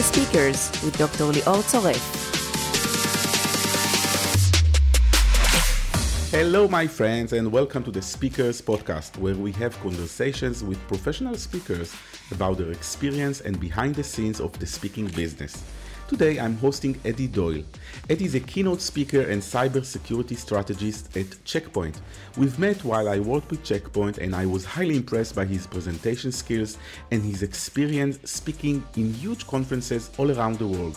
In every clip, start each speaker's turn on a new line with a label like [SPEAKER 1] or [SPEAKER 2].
[SPEAKER 1] the Speakers with Dr. Lior Zoref.
[SPEAKER 2] Hello, my friends, and welcome to the Speakers Podcast, where we have conversations with professional speakers about their experience and behind the scenes of the speaking business. Today, I'm hosting Eddie Doyle. Eddie is a keynote speaker and cybersecurity strategist at Checkpoint. We've met while I worked with Checkpoint, and I was highly impressed by his presentation skills and his experience speaking in huge conferences all around the world.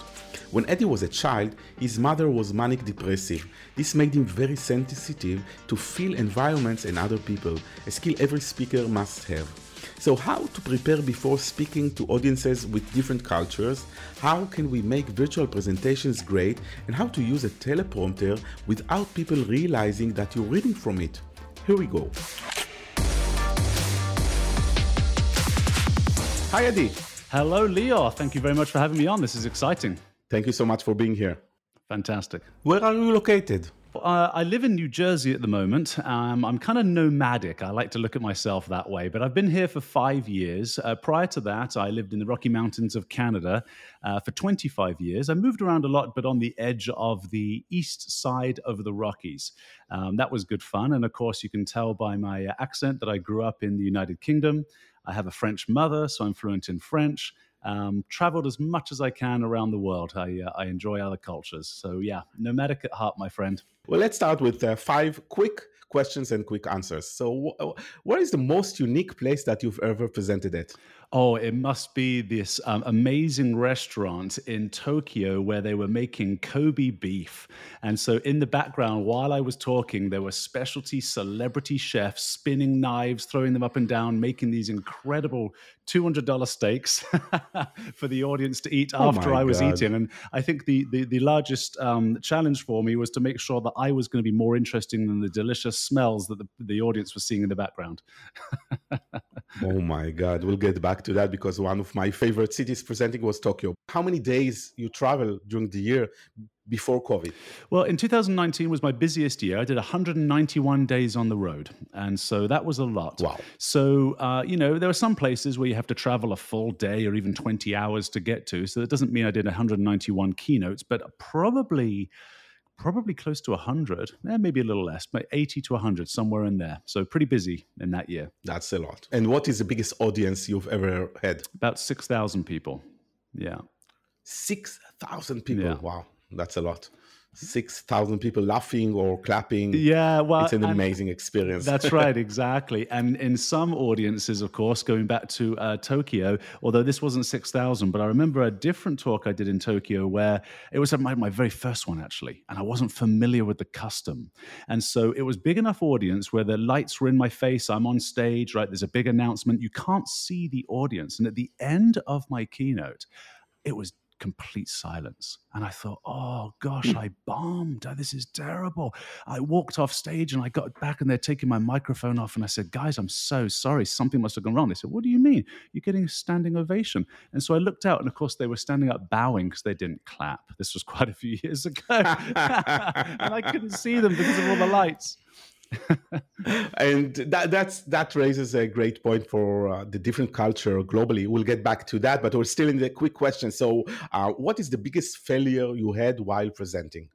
[SPEAKER 2] When Eddie was a child, his mother was manic depressive. This made him very sensitive to feel environments and other people, a skill every speaker must have. So, how to prepare before speaking to audiences with different cultures? How can we make virtual presentations great? And how to use a teleprompter without people realizing that you're reading from it? Here we go. Hi, Eddie.
[SPEAKER 3] Hello, Leo. Thank you very much for having me on. This is exciting.
[SPEAKER 2] Thank you so much for being here.
[SPEAKER 3] Fantastic.
[SPEAKER 2] Where are you located?
[SPEAKER 3] Uh, I live in New Jersey at the moment. Um, I'm kind of nomadic. I like to look at myself that way. But I've been here for five years. Uh, prior to that, I lived in the Rocky Mountains of Canada uh, for 25 years. I moved around a lot, but on the edge of the east side of the Rockies. Um, that was good fun. And of course, you can tell by my uh, accent that I grew up in the United Kingdom. I have a French mother, so I'm fluent in French um, traveled as much as I can around the world. I, uh, I enjoy other cultures. So, yeah, nomadic at heart, my friend.
[SPEAKER 2] Well, let's start with uh, five quick questions and quick answers. So, wh- what is the most unique place that you've ever presented at?
[SPEAKER 3] Oh, it must be this um, amazing restaurant in Tokyo where they were making Kobe beef. And so, in the background, while I was talking, there were specialty celebrity chefs spinning knives, throwing them up and down, making these incredible $200 steaks for the audience to eat oh after I was God. eating. And I think the, the, the largest um, challenge for me was to make sure that I was going to be more interesting than the delicious smells that the, the audience was seeing in the background.
[SPEAKER 2] oh my God. We'll get back to that because one of my favorite cities presenting was Tokyo. How many days you travel during the year before COVID?
[SPEAKER 3] Well, in 2019 was my busiest year. I did 191 days on the road, and so that was a lot.
[SPEAKER 2] Wow!
[SPEAKER 3] So uh, you know, there are some places where you have to travel a full day or even 20 hours to get to. So that doesn't mean I did 191 keynotes, but probably probably close to 100, eh, maybe a little less, but 80 to 100, somewhere in there. So pretty busy in that year.
[SPEAKER 2] That's a lot. And what is the biggest audience you've ever had?
[SPEAKER 3] About 6,000 people. Yeah.
[SPEAKER 2] 6,000 people. Yeah. Wow. That's a lot six thousand people laughing or clapping.
[SPEAKER 3] Yeah, well,
[SPEAKER 2] it's an amazing experience.
[SPEAKER 3] That's right, exactly. And in some audiences, of course, going back to uh, Tokyo, although this wasn't six thousand, but I remember a different talk I did in Tokyo where it was my, my very first one actually, and I wasn't familiar with the custom, and so it was big enough audience where the lights were in my face. I'm on stage, right? There's a big announcement. You can't see the audience, and at the end of my keynote, it was complete silence. And I thought, oh gosh, hmm. I bombed. This is terrible. I walked off stage and I got back and they're taking my microphone off. And I said, guys, I'm so sorry. Something must have gone wrong. They said, what do you mean? You're getting a standing ovation. And so I looked out and of course they were standing up bowing because they didn't clap. This was quite a few years ago. and I couldn't see them because of all the lights.
[SPEAKER 2] and that that's that raises a great point for uh, the different culture globally. We'll get back to that, but we're still in the quick question. So, uh, what is the biggest failure you had while presenting?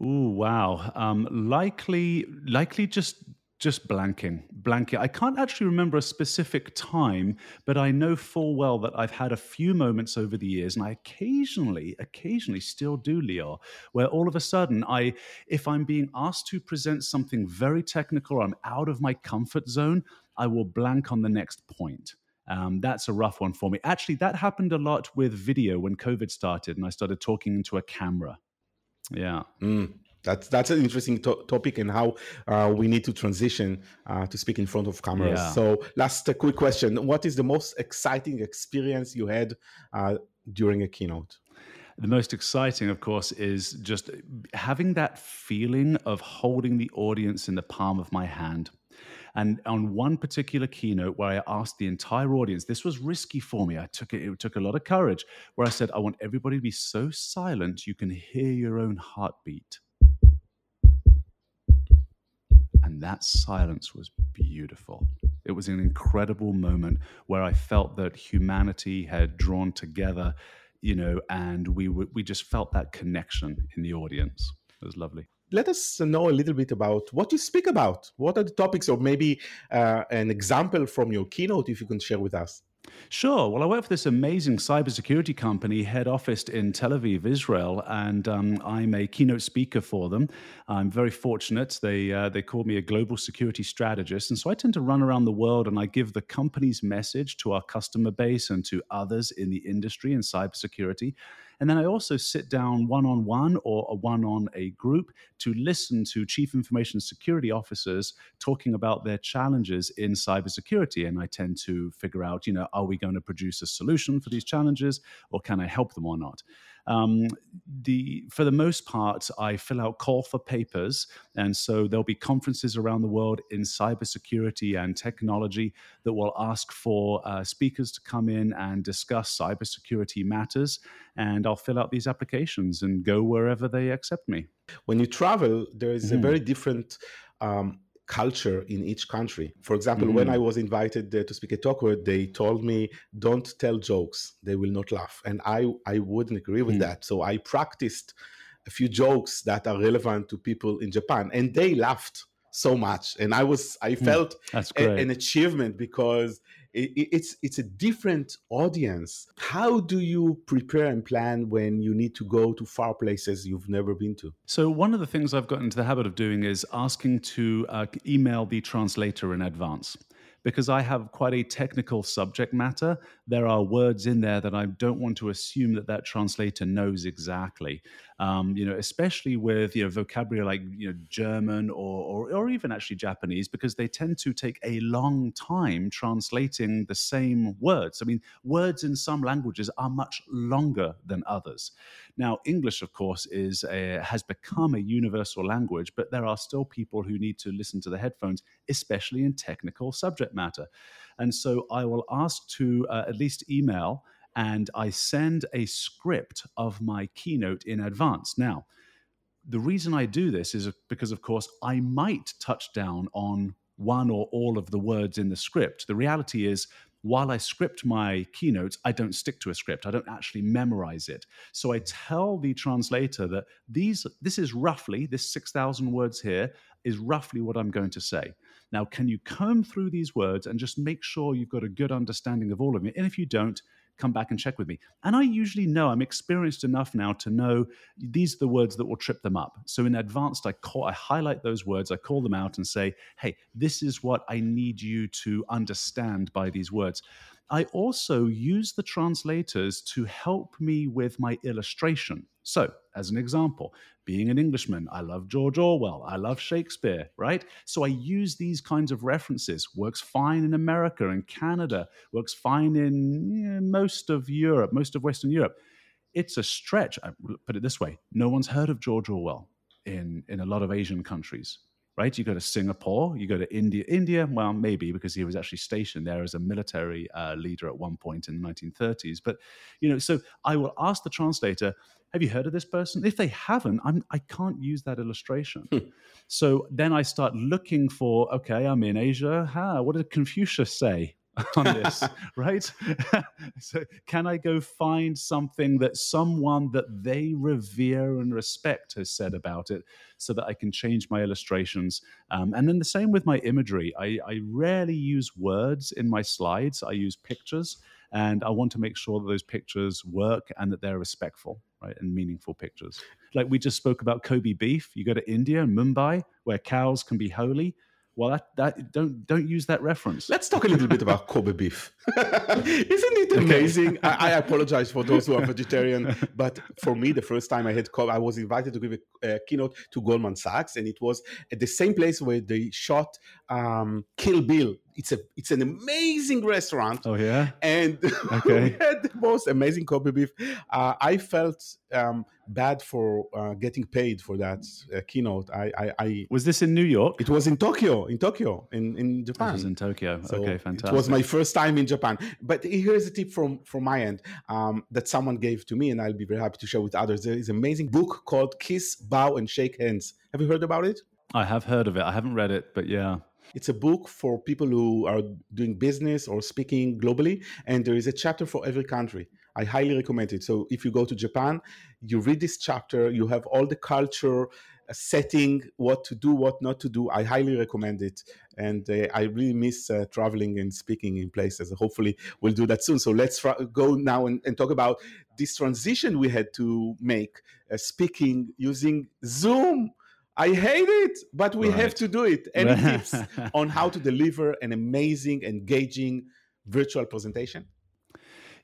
[SPEAKER 3] Oh wow! Um, likely, likely just just blanking, blanking. I can't actually remember a specific time, but I know full well that I've had a few moments over the years, and I occasionally, occasionally still do, Leo, where all of a sudden I, if I'm being asked to present something very technical, or I'm out of my comfort zone, I will blank on the next point. Um, that's a rough one for me. Actually, that happened a lot with video when COVID started, and I started talking into a camera. Yeah.
[SPEAKER 2] Mm. That's that's an interesting to- topic and how uh, we need to transition uh, to speak in front of cameras. Yeah. So, last a quick question: What is the most exciting experience you had uh, during a keynote?
[SPEAKER 3] The most exciting, of course, is just having that feeling of holding the audience in the palm of my hand. And on one particular keynote where I asked the entire audience, this was risky for me. I took it, it took a lot of courage, where I said, I want everybody to be so silent you can hear your own heartbeat. And that silence was beautiful. It was an incredible moment where I felt that humanity had drawn together you know, and we we just felt that connection in the audience. It was lovely
[SPEAKER 2] let us know a little bit about what you speak about. What are the topics, or maybe uh, an example from your keynote, if you can share with us.
[SPEAKER 3] Sure. Well, I work for this amazing cybersecurity company, head office in Tel Aviv, Israel, and um, I'm a keynote speaker for them. I'm very fortunate. They uh, they call me a global security strategist, and so I tend to run around the world and I give the company's message to our customer base and to others in the industry in cybersecurity. And then I also sit down one on one or a one on a group to listen to chief information security officers talking about their challenges in cybersecurity. And I tend to figure out, you know, are we going to produce a solution for these challenges or can I help them or not? Um, the for the most part, I fill out call for papers, and so there'll be conferences around the world in cybersecurity and technology that will ask for uh, speakers to come in and discuss cybersecurity matters, and I'll fill out these applications and go wherever they accept me.
[SPEAKER 2] When you travel, there is mm-hmm. a very different. Um, culture in each country. For example, mm-hmm. when I was invited uh, to speak at Tokyo, they told me, "Don't tell jokes; they will not laugh." And I I wouldn't agree with mm-hmm. that. So I practiced a few jokes that are relevant to people in Japan, and they laughed so much, and I was I mm, felt a, an achievement because it, it's it's a different audience. How do you prepare and plan when you need to go to far places you've never been to?
[SPEAKER 3] So one of the things I've gotten into the habit of doing is asking to uh, email the translator in advance because I have quite a technical subject matter. There are words in there that I don't want to assume that that translator knows exactly. Um, you know, especially with you know vocabulary like you know German or, or or even actually Japanese, because they tend to take a long time translating the same words. I mean, words in some languages are much longer than others. Now, English, of course, is a, has become a universal language, but there are still people who need to listen to the headphones, especially in technical subject matter. And so I will ask to uh, at least email and I send a script of my keynote in advance. Now, the reason I do this is because, of course, I might touch down on one or all of the words in the script. The reality is, while I script my keynotes, I don't stick to a script. I don't actually memorize it. So I tell the translator that these this is roughly this 6000 words here is roughly what I'm going to say. Now, can you comb through these words and just make sure you've got a good understanding of all of it? And if you don't, come back and check with me. And I usually know, I'm experienced enough now to know these are the words that will trip them up. So in advance, I call, I highlight those words, I call them out and say, hey, this is what I need you to understand by these words. I also use the translators to help me with my illustration. So, as an example, being an Englishman, I love George Orwell, I love Shakespeare, right? So I use these kinds of references. Works fine in America and Canada, works fine in most of Europe, most of Western Europe. It's a stretch. I put it this way no one's heard of George Orwell in, in a lot of Asian countries right? You go to Singapore, you go to India. India, well, maybe because he was actually stationed there as a military uh, leader at one point in the 1930s. But you know, so I will ask the translator, "Have you heard of this person?" If they haven't, I'm, I can't use that illustration. Hmm. so then I start looking for, okay, I'm in Asia. Huh, what did Confucius say? on this, right? so, can I go find something that someone that they revere and respect has said about it so that I can change my illustrations? Um, and then the same with my imagery. I, I rarely use words in my slides, I use pictures. And I want to make sure that those pictures work and that they're respectful, right? And meaningful pictures. Like we just spoke about Kobe beef. You go to India Mumbai, where cows can be holy well, that, that don't don't use that reference.
[SPEAKER 2] Let's talk a little bit about Kobe beef. Isn't it amazing? I, I, apologize for those who are vegetarian, but for me, the first time I had Kobe, I was invited to give a, a keynote to Goldman Sachs, and it was at the same place where they shot um, Kill Bill it's a it's an amazing restaurant.
[SPEAKER 3] Oh yeah,
[SPEAKER 2] and okay. we had the most amazing Kobe beef. Uh, I felt um, bad for uh, getting paid for that uh, keynote. I, I, I,
[SPEAKER 3] was this in New York.
[SPEAKER 2] It was in Tokyo, in Tokyo, in in Japan. It
[SPEAKER 3] was in Tokyo. So okay, fantastic.
[SPEAKER 2] It was my first time in Japan. But here's a tip from from my end um, that someone gave to me, and I'll be very happy to share with others. There is an amazing book called Kiss, Bow, and Shake Hands. Have you heard about it?
[SPEAKER 3] I have heard of it. I haven't read it, but yeah.
[SPEAKER 2] It's a book for people who are doing business or speaking globally, and there is a chapter for every country. I highly recommend it. So if you go to Japan, you read this chapter, you have all the culture, setting, what to do, what not to do. I highly recommend it. And uh, I really miss uh, traveling and speaking in places. Hopefully, we'll do that soon. So let's go now and, and, talk about this transition we had to make uh, speaking using Zoom. I hate it, but we right. have to do it. Any tips on how to deliver an amazing, engaging virtual presentation?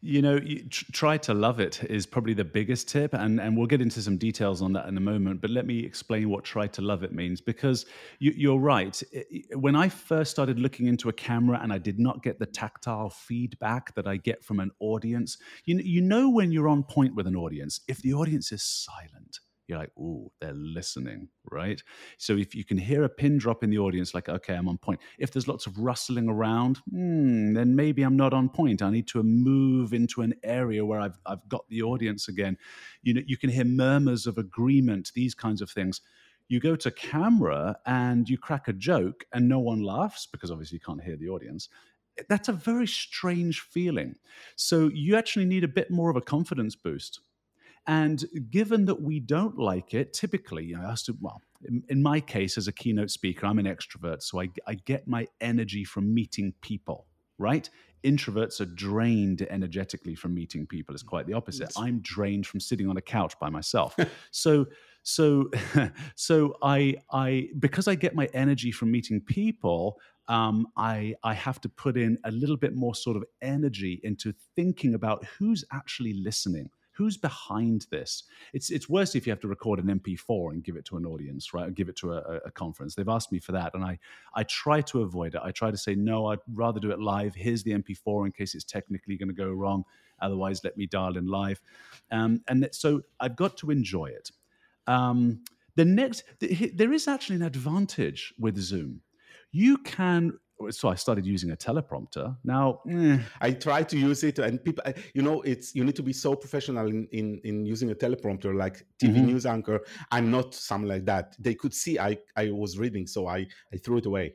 [SPEAKER 3] You know, you tr- try to love it is probably the biggest tip, and and we'll get into some details on that in a moment. But let me explain what try to love it means, because you, are right. When I first started looking into a camera, and I did not get the tactile feedback that I get from an audience, you you know when you're on point with an audience if the audience is silent you're like, oh, they're listening, right? So if you can hear a pin drop in the audience, like, okay, I'm on point. If there's lots of rustling around, hmm, then maybe I'm not on point. I need to move into an area where I've I've got the audience again. You know, you can hear murmurs of agreement, these kinds of things. You go to camera and you crack a joke and no one laughs because obviously you can't hear the audience that's a very strange feeling. So you actually need a bit more of a confidence boost. And given that we don't like it, typically, you know, to, well, in, in, my case, as a keynote speaker, I'm an extrovert, so I, I get my energy from meeting people, right? Introverts are drained energetically from meeting people. It's quite the opposite. Yes. I'm drained from sitting on a couch by myself. so, so, so I, I, because I get my energy from meeting people, um, I, I have to put in a little bit more sort of energy into thinking about who's actually listening who's behind this? It's it's worse if you have to record an MP4 and give it to an audience, right? Or give it to a, a conference. They've asked me for that, and I I try to avoid it. I try to say no. I'd rather do it live. Here's the MP4 in case it's technically going to go wrong. Otherwise, let me dial in live. Um, and that, so I've got to enjoy it. Um, the next, there is actually an advantage with Zoom. You can so I started using a teleprompter. Now
[SPEAKER 2] eh. I try to use it, and people, you know, it's you need to be so professional in in, in using a teleprompter, like TV mm-hmm. news anchor. I'm not something like that. They could see I I was reading, so I I threw it away.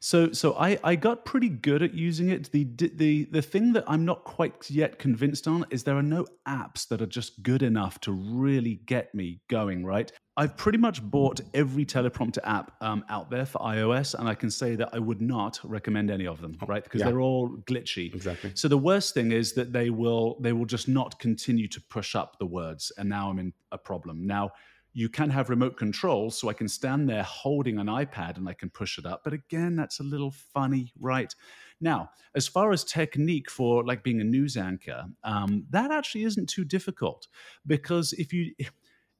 [SPEAKER 3] So, so I, I got pretty good at using it. The, the, the thing that I'm not quite yet convinced on is there are no apps that are just good enough to really get me going, right? I've pretty much bought every teleprompter app um, out there for iOS, and I can say that I would not recommend any of them, right? Because yeah. they're all glitchy.
[SPEAKER 2] Exactly.
[SPEAKER 3] So the worst thing is that they will they will just not continue to push up the words, and now I'm in a problem. Now you can have remote control, so I can stand there holding an iPad and I can push it up. But again, that's a little funny, right? Now, as far as technique for like being a news anchor, um, that actually isn't too difficult because if you,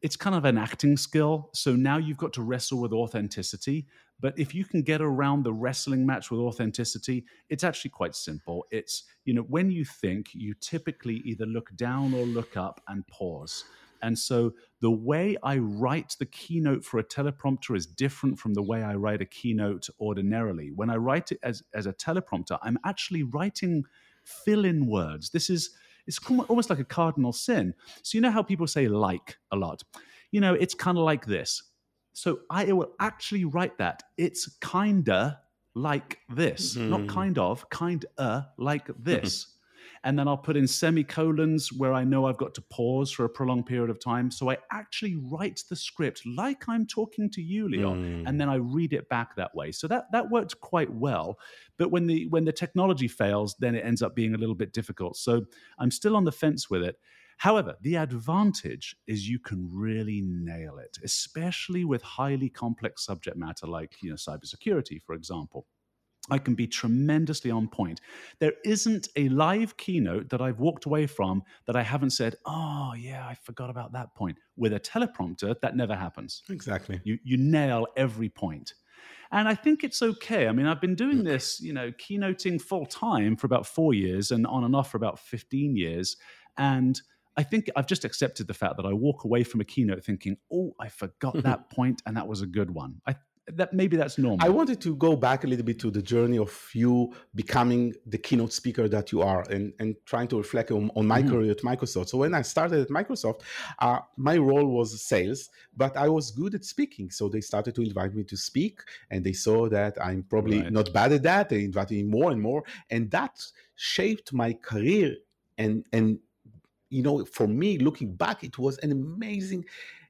[SPEAKER 3] it's kind of an acting skill. So now you've got to wrestle with authenticity. But if you can get around the wrestling match with authenticity, it's actually quite simple. It's, you know, when you think, you typically either look down or look up and pause. And so the way I write the keynote for a teleprompter is different from the way I write a keynote ordinarily. When I write it as, as a teleprompter, I'm actually writing fill in words. This is it's almost like a cardinal sin. So you know how people say like a lot? You know, it's kind of like this. So I will actually write that. It's kinda like this, mm-hmm. not kind of, kind of like this and then I'll put in semicolons where I know I've got to pause for a prolonged period of time. So I actually write the script like I'm talking to you, Leon, mm. and then I read it back that way. So that that worked quite well. But when the when the technology fails, then it ends up being a little bit difficult. So I'm still on the fence with it. However, the advantage is you can really nail it, especially with highly complex subject matter like you know cybersecurity, for example. I can be tremendously on point. There isn't a live keynote that I've walked away from that I haven't said, oh, yeah, I forgot about that point. With a teleprompter, that never happens.
[SPEAKER 2] Exactly.
[SPEAKER 3] You, you nail every point. And I think it's okay. I mean, I've been doing this, you know, keynoting full time for about four years and on and off for about 15 years. And I think I've just accepted the fact that I walk away from a keynote thinking, oh, I forgot that point and that was a good one. I that maybe that's normal.
[SPEAKER 2] I wanted to go back a little bit to the journey of you becoming the keynote speaker that you are and, and trying to reflect on, on my mm-hmm. career at Microsoft. So when I started at Microsoft, uh, my role was sales, but I was good at speaking. So they started to invite me to speak and they saw that I'm probably right. not bad at that. They invited me more and more. And that shaped my career and, and you know, for me, looking back, it was an amazing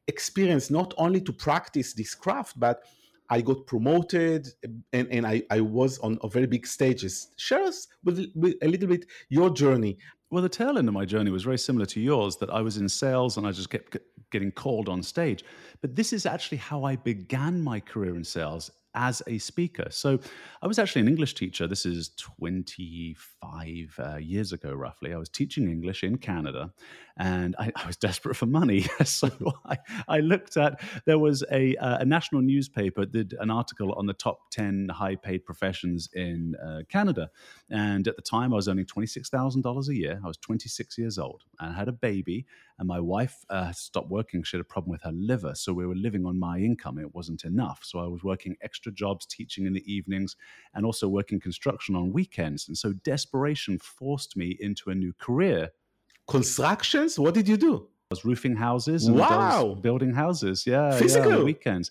[SPEAKER 2] experience, not only to practice this craft, but I got promoted and, and I, I was on a very big stages. Share us with, with a little bit your journey.
[SPEAKER 3] Well, the tail end of my journey was very similar to yours, that I was in sales and I just kept getting called on stage. But this is actually how I began my career in sales as a speaker. So I was actually an English teacher. This is 25 uh, years ago, roughly. I was teaching English in Canada and I, I was desperate for money. so I, I, looked at, there was a, uh, a, national newspaper did an article on the top 10 high paid professions in uh, Canada. And at the time, I was earning $26,000 a year. I was 26 years old and I had a baby. And my wife uh, stopped working. She had a problem with her liver. So we were living on my income. It wasn't enough. So I was working extra jobs, teaching in the evenings, and also working construction on weekends. And so desperation forced me into a new career.
[SPEAKER 2] Constructions? What did you do?
[SPEAKER 3] I was roofing houses and wow. building houses. Yeah,
[SPEAKER 2] physical
[SPEAKER 3] yeah, weekends.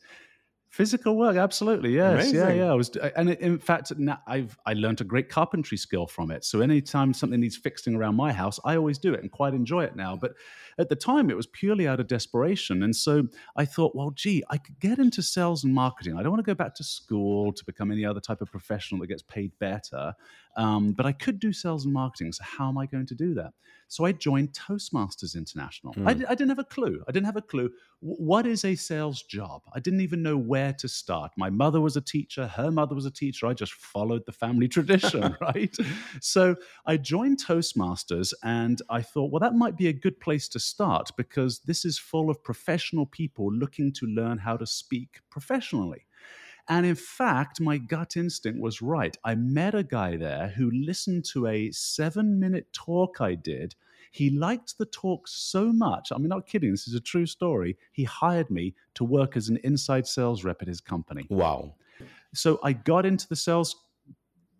[SPEAKER 3] Physical work, absolutely, yes, Amazing. yeah, yeah. I was, and in fact, I've I learned a great carpentry skill from it. So anytime something needs fixing around my house, I always do it and quite enjoy it now. But at the time, it was purely out of desperation, and so I thought, well, gee, I could get into sales and marketing. I don't want to go back to school to become any other type of professional that gets paid better, um, but I could do sales and marketing. So how am I going to do that? So I joined Toastmasters International. Mm. I, I, didn't have a clue. I didn't have a clue. what is a sales job? I didn't even know where to start. My mother was a teacher. Her mother was a teacher. I just followed the family tradition, right? So I joined Toastmasters and I thought, well, that might be a good place to start because this is full of professional people looking to learn how to speak professionally. And in fact, my gut instinct was right. I met a guy there who listened to a seven minute talk I did. He liked the talk so much. I'm not kidding. This is a true story. He hired me to work as an inside sales rep at his company.
[SPEAKER 2] Wow.
[SPEAKER 3] So I got into the sales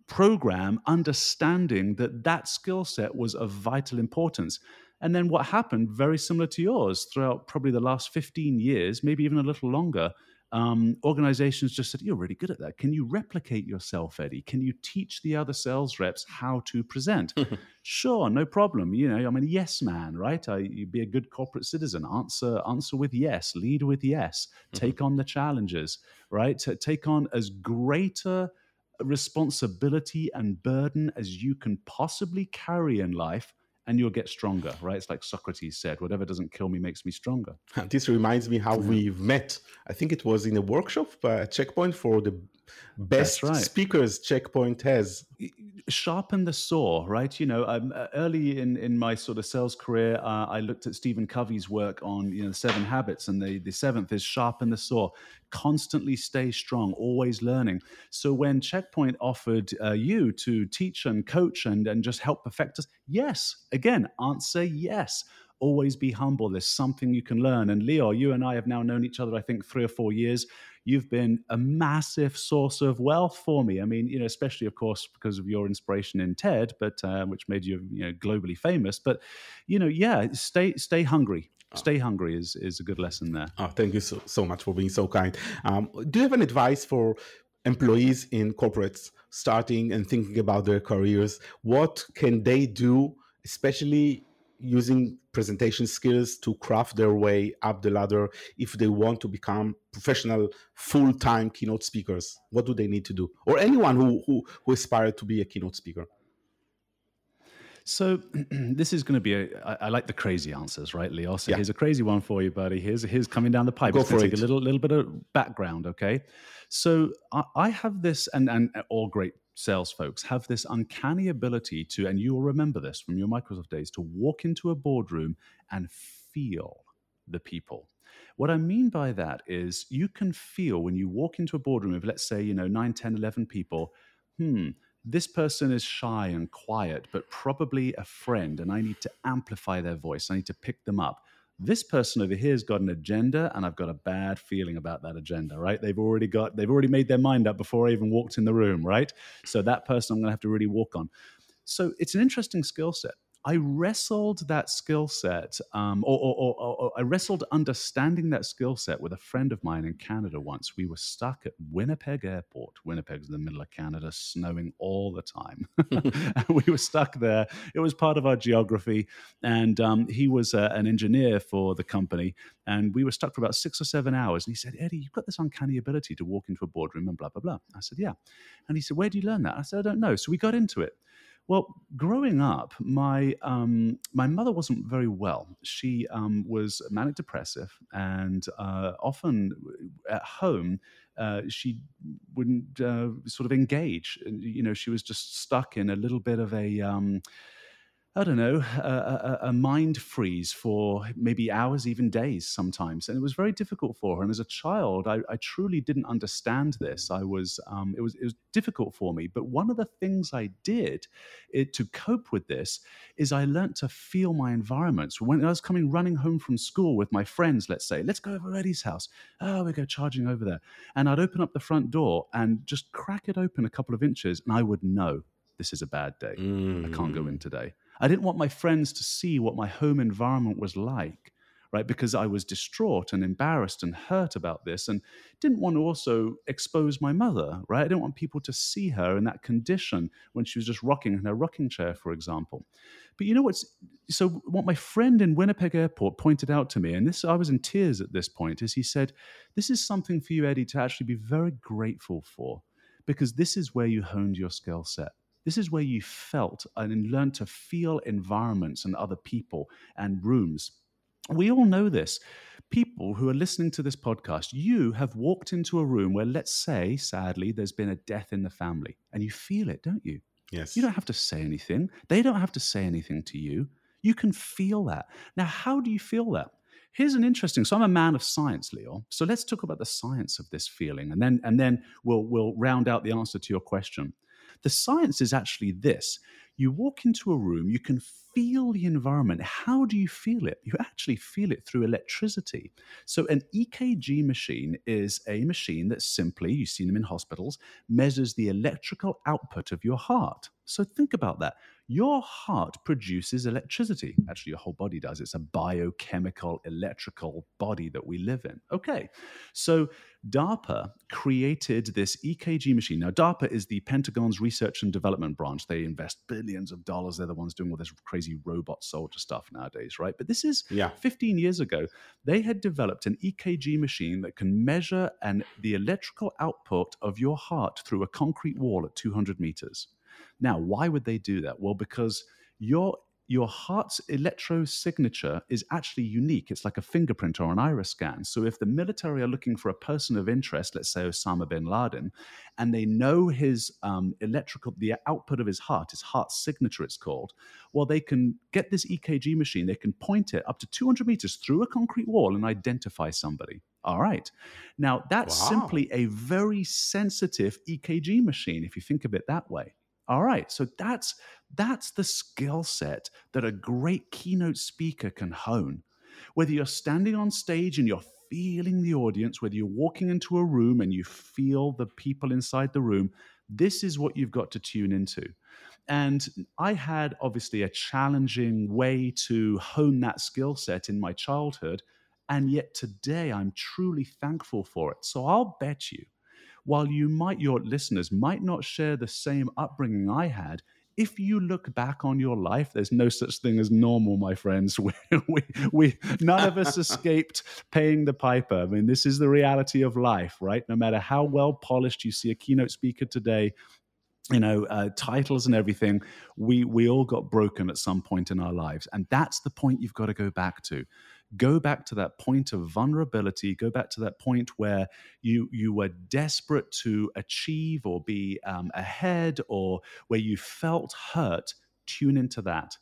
[SPEAKER 3] program understanding that that skill set was of vital importance. And then what happened, very similar to yours, throughout probably the last 15 years, maybe even a little longer, um, organizations just said, You're really good at that. Can you replicate yourself, Eddie? Can you teach the other sales reps how to present? sure, no problem. You know, I'm a yes man, right? I, you be a good corporate citizen. Answer, answer with yes, lead with yes, mm-hmm. take on the challenges, right? take on as greater responsibility and burden as you can possibly carry in life and you'll get stronger, right? It's like Socrates said, whatever doesn't kill me makes me stronger.
[SPEAKER 2] This reminds me how we've met. I think it was in a workshop, uh, a checkpoint for the best right. speakers checkpoint has.
[SPEAKER 3] Sharpen the saw right? You know um, uh, early in in my sort of sales career uh, i looked at stephen covey's work on you know the seven habits and the the seventh is sharpen the saw. Constantly stay strong always learning. So when checkpoint offered uh, you to teach and coach and and just help perfect us yes again answer yes always be humble. There's something you can learn. And Leo, you and I have now known each other, I think, three or four years you've been a massive source of wealth for me. I mean, you know, especially of course because of your inspiration in TED, but uh, which made you you know globally famous. But you know, yeah, stay stay hungry. Ah. Stay hungry is is a good lesson there.
[SPEAKER 2] Oh, thank you so, so much for being so kind. Um, do you have an advice for employees in corporates starting and thinking about their careers? What can they do, especially using presentation skills to craft their way up the ladder if they want to become professional full-time keynote speakers what do they need to do or anyone who who, who aspire to be a keynote speaker
[SPEAKER 3] so this is going to be a. I, I like the crazy answers, right, Leo? So yeah. here's a crazy one for you, buddy. Here's here's coming down the pipe.
[SPEAKER 2] Go for
[SPEAKER 3] it. Take a little little bit of background, okay? So I, I have this, and and all great sales folks have this uncanny ability to, and you will remember this from your Microsoft days, to walk into a boardroom and feel the people. What I mean by that is you can feel when you walk into a boardroom of, let's say, you know, 9, 10, 11 people, hmm, this person is shy and quiet, but probably a friend, and I need to amplify their voice. I need to pick them up this person over here has got an agenda and i've got a bad feeling about that agenda right? They've already got they've already made their mind up before i even walked in the room right? So that person i'm going to have to really walk on. So it's an interesting skill set I wrestled that skill set, um, or, or, or, or, I wrestled understanding that skill set with a friend of mine in Canada once. We were stuck at Winnipeg Airport. Winnipeg's in the middle of Canada, snowing all the time. we were stuck there. It was part of our geography. And um, he was uh, an engineer for the company. And we were stuck for about six or seven hours. And he said, Eddie, you've got this uncanny ability to walk into a boardroom and blah, blah, blah. I said, Yeah. And he said, Where do you learn that? I said, I don't know. So we got into it. Well, growing up, my um, my mother wasn't very well. She um, was manic depressive, and uh, often at home, uh, she wouldn't uh, sort of engage. You know, she was just stuck in a little bit of a um, I don't know, a, a, a, mind freeze for maybe hours, even days sometimes. And it was very difficult for her. And as a child, I, I truly didn't understand this. I was, um, it was, it was difficult for me. But one of the things I did it, to cope with this is I learned to feel my environments. When I was coming running home from school with my friends, let's say, let's go over Eddie's house. Oh, we go charging over there. And I'd open up the front door and just crack it open a couple of inches and I would know this is a bad day. Mm. I can't go in mm. today. I didn't want my friends to see what my home environment was like, right? Because I was distraught and embarrassed and hurt about this and didn't want to also expose my mother, right? I didn't want people to see her in that condition when she was just rocking in her rocking chair, for example. But you know what's so what my friend in Winnipeg Airport pointed out to me, and this I was in tears at this point, is he said, This is something for you, Eddie, to actually be very grateful for, because this is where you honed your skill set this is where you felt and learned to feel environments and other people and rooms. We all know this. People who are listening to this podcast, you have walked into a room where, let's say, sadly, there's been a death in the family, and you feel it, don't you?
[SPEAKER 2] Yes.
[SPEAKER 3] You don't have to say anything. They don't have to say anything to you. You can feel that. Now, how do you feel that? Here's an interesting. So I'm a man of science, Leo. So let's talk about the science of this feeling, and then and then we'll we'll round out the answer to your question. The science is actually this you walk into a room, you can feel the environment. How do you feel it? You actually feel it through electricity. So, an EKG machine is a machine that simply, you've seen them in hospitals, measures the electrical output of your heart. So, think about that your heart produces electricity. Actually, your whole body does. It's a biochemical, electrical body that we live in. Okay, so DARPA created this EKG machine. Now, DARPA is the Pentagon's research and development branch. They invest billions of dollars. They're the ones doing all this crazy robot soldier stuff nowadays, right? But this is yeah. 15 years ago. They had developed an EKG machine that can measure and the electrical output of your heart through a concrete wall at 200 meters. Now, why would they do that? Well, because your your heart's electro signature is actually unique. It's like a fingerprint or an iris scan. So if the military are looking for a person of interest, let's say Osama bin Laden, and they know his um, electrical, the output of his heart, his heart signature, it's called, well, they can get this EKG machine, they can point it up to 200 meters through a concrete wall and identify somebody. All right. Now, that's wow. simply a very sensitive EKG machine, if you think of it that way. All right, so that's that's the skill set that a great keynote speaker can hone. Whether you're standing on stage and you're feeling the audience, whether you're walking into a room and you feel the people inside the room, this is what you've got to tune into. And I had obviously a challenging way to hone that skill set in my childhood. And yet today I'm truly thankful for it. So I'll bet you while you might, your listeners might not share the same upbringing I had, if you look back on your life, there's no such thing as normal, my friends. We, we, we, none of us escaped paying the piper. I mean, this is the reality of life, right? No matter how well polished you see a keynote speaker today, you know, uh, titles and everything, we we all got broken at some point in our lives, and that's the point you've got to go back to go back to that point of vulnerability go back to that point where you you were desperate to achieve or be um, ahead or where you felt hurt tune into that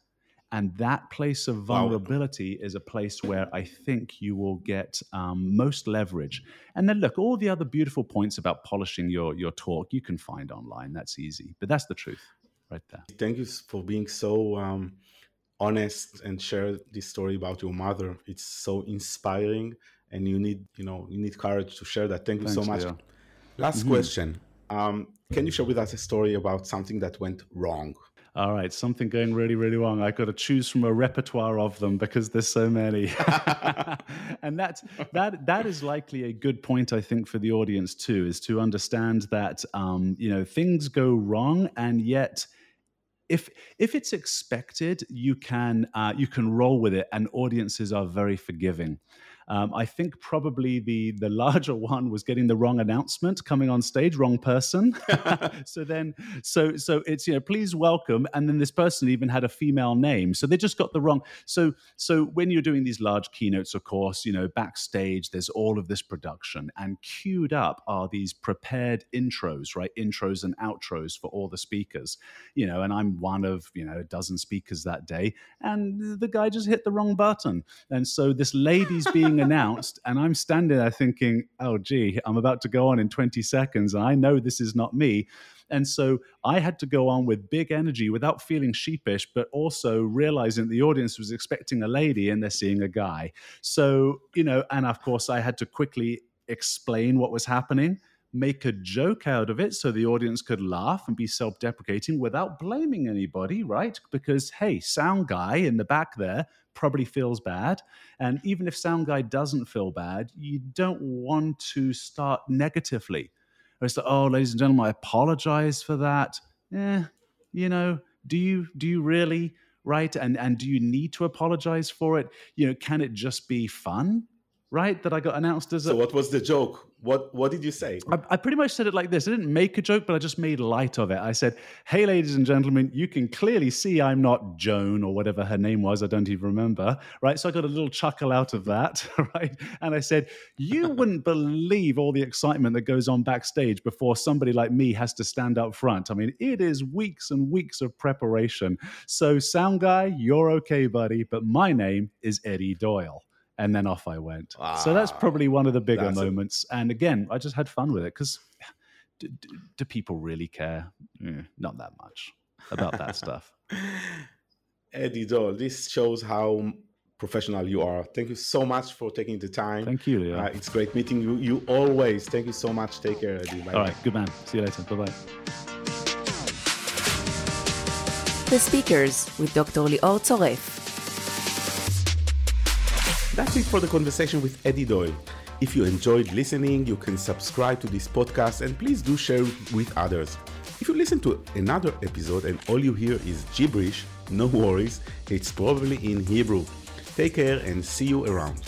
[SPEAKER 3] and that place of vulnerability is a place where I think you will get um, most leverage. And then look, all the other beautiful points about polishing your your talk you can find online. That's easy, but that's the truth, right there.
[SPEAKER 2] Thank you for being so um, honest and share this story about your mother. It's so inspiring, and you need you know you need courage to share that. Thank you Thanks, so much. Leo. Last mm-hmm. question. Um, can you share with us a story about something that went wrong?
[SPEAKER 3] All right, something going really, really wrong. I've got to choose from a repertoire of them because there's so many. and that's that that is likely a good point, I think, for the audience too, is to understand that um, you know things go wrong, and yet if if it's expected, you can uh, you can roll with it, and audiences are very forgiving. Um, I think probably the the larger one was getting the wrong announcement coming on stage, wrong person. so then, so so it's you know please welcome, and then this person even had a female name, so they just got the wrong. So so when you're doing these large keynotes, of course, you know backstage there's all of this production, and queued up are these prepared intros, right? Intros and outros for all the speakers, you know, and I'm one of you know a dozen speakers that day, and the guy just hit the wrong button, and so this lady's being being announced, and I'm standing there thinking, oh, gee, I'm about to go on in 20 seconds, and I know this is not me. And so I had to go on with big energy without feeling sheepish, but also realizing the audience was expecting a lady and they're seeing a guy. So, you know, and of course, I had to quickly explain what was happening make a joke out of it so the audience could laugh and be self deprecating without blaming anybody, right? Because, hey, sound guy in the back there probably feels bad. And even if sound guy doesn't feel bad, you don't want to start negatively. It's like, oh, ladies and gentlemen, I apologize for that. Eh, you know, do you do you really right? And and do you need to apologize for it? You know, can it just be fun? Right? That I got announced as
[SPEAKER 2] a. So what was the joke? What What did you say?
[SPEAKER 3] I, I, pretty much said it like this. I didn't make a joke, but I just made light of it. I said, "Hey, ladies and gentlemen, you can clearly see I'm not Joan or whatever her name was. I don't even remember. Right? So I got a little chuckle out of that. Right? And I said, "You wouldn't believe all the excitement that goes on backstage before somebody like me has to stand up front. I mean, it is weeks and weeks of preparation. So, sound guy, you're okay, buddy, but my name is Eddie Doyle." And then off I went. Ah, so that's probably one of the bigger moments. A... And again, I just had fun with it because do, do, do, people really care? Eh, not that much about that stuff.
[SPEAKER 2] Eddie Doyle, this shows how professional you are. Thank you so much for taking the time.
[SPEAKER 3] Thank you, Leo. Uh,
[SPEAKER 2] it's great meeting you. You always. Thank you so much. Take care, Eddie.
[SPEAKER 3] Bye. All right, good man. See you later. Bye bye.
[SPEAKER 1] The speakers with Dr. Lior Zoref.
[SPEAKER 2] That's it for the conversation with Eddie Doyle. If you enjoyed listening, you can subscribe to this podcast and please do share with others. If you listen to another episode and all you hear is gibberish, no worries, it's probably in Hebrew. Take care and see you around.